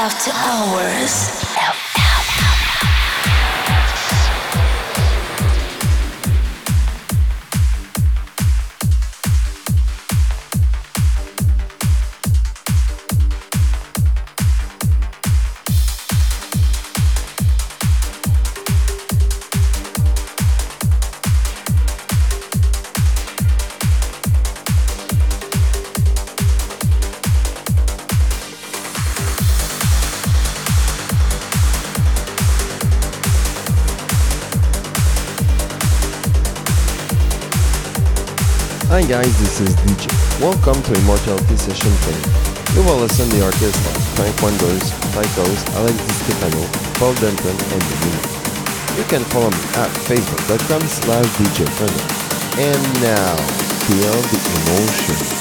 after hours. Guys, this is DJ. Welcome to Immortality Session 20. You will listen the artists like Frank Waanders, Tychos, Alex Di Stefano, Paul Denton, and Domino. You can follow me at facebook.com slash DJ And now, feel the emotion.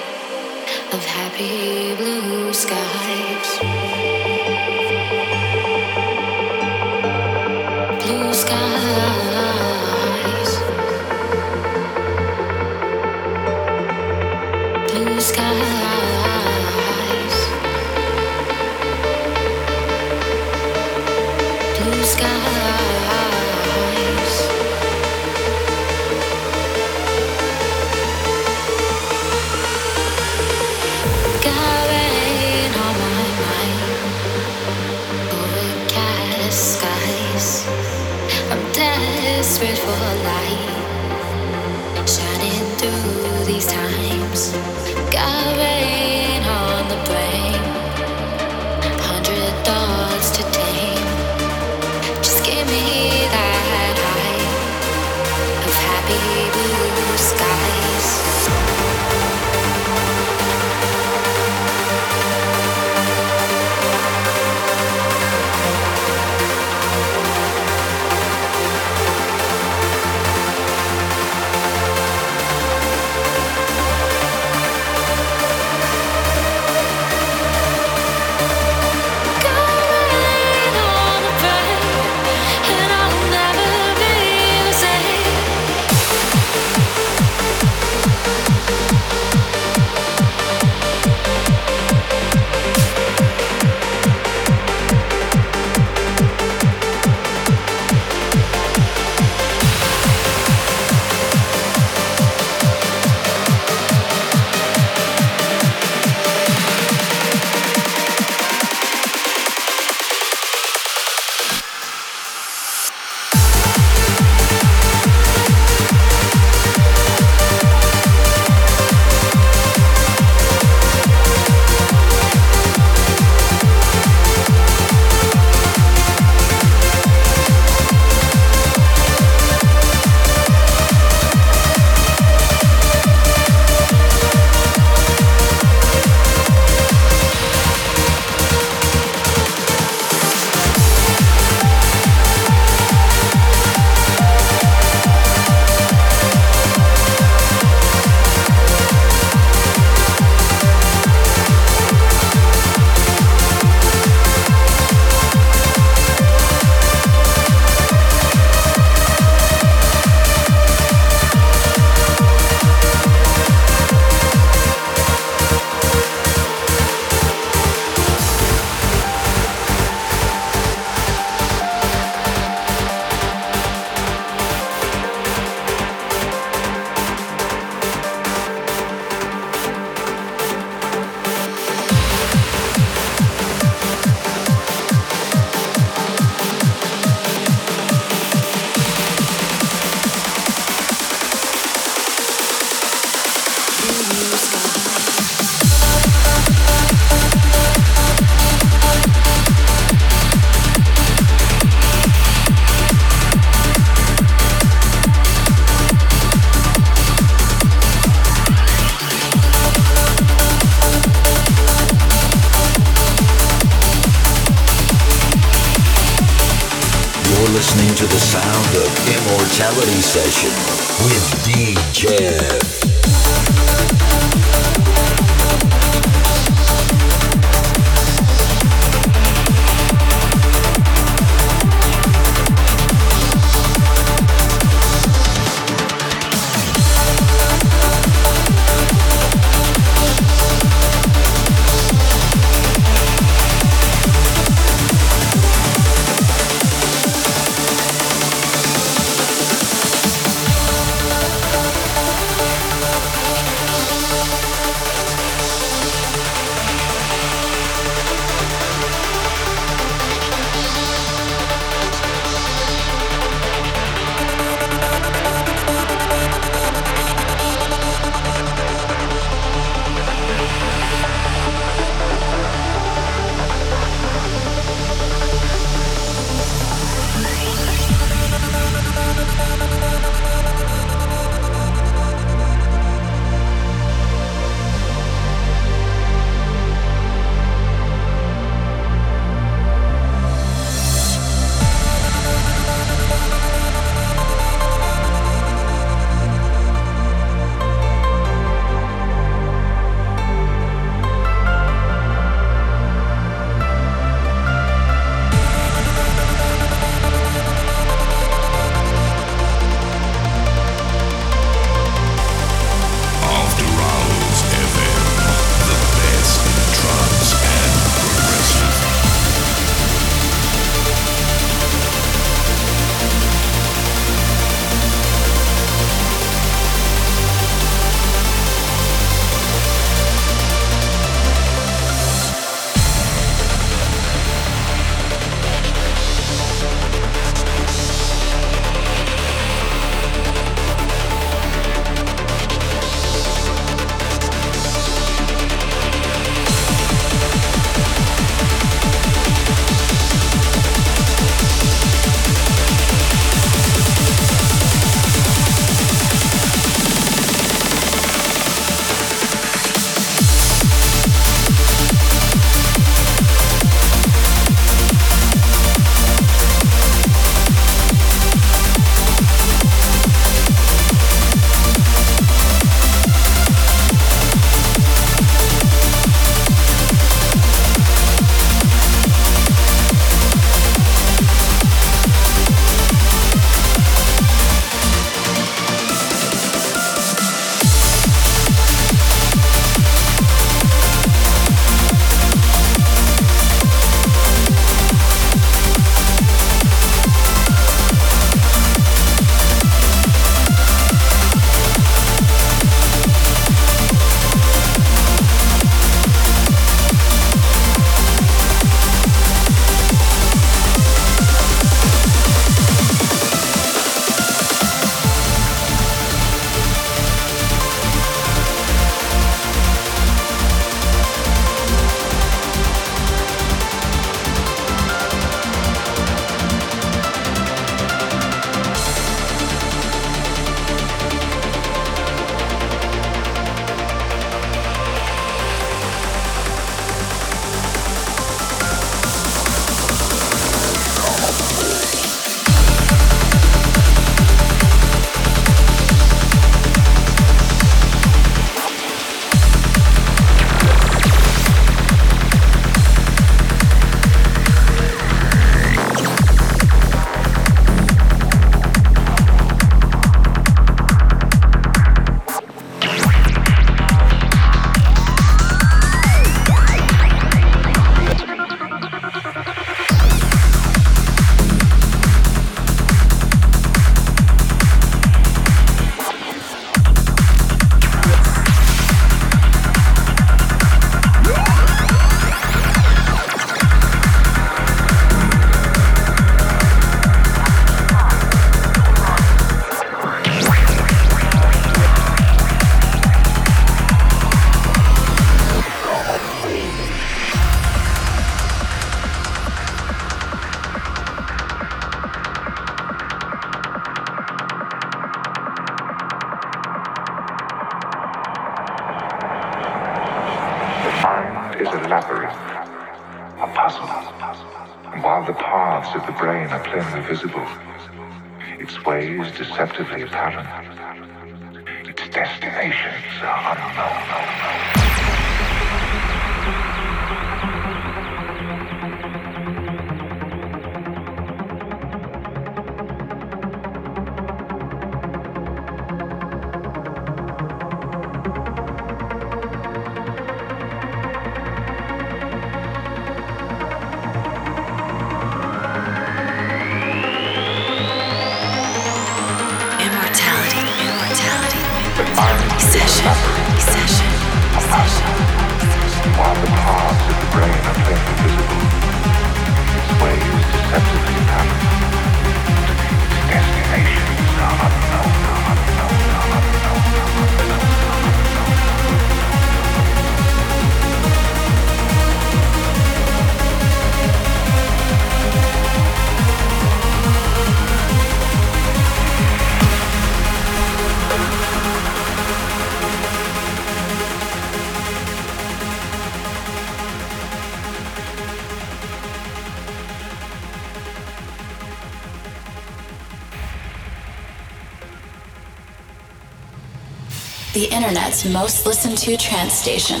Most to trance station,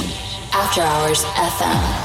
After Hours FM.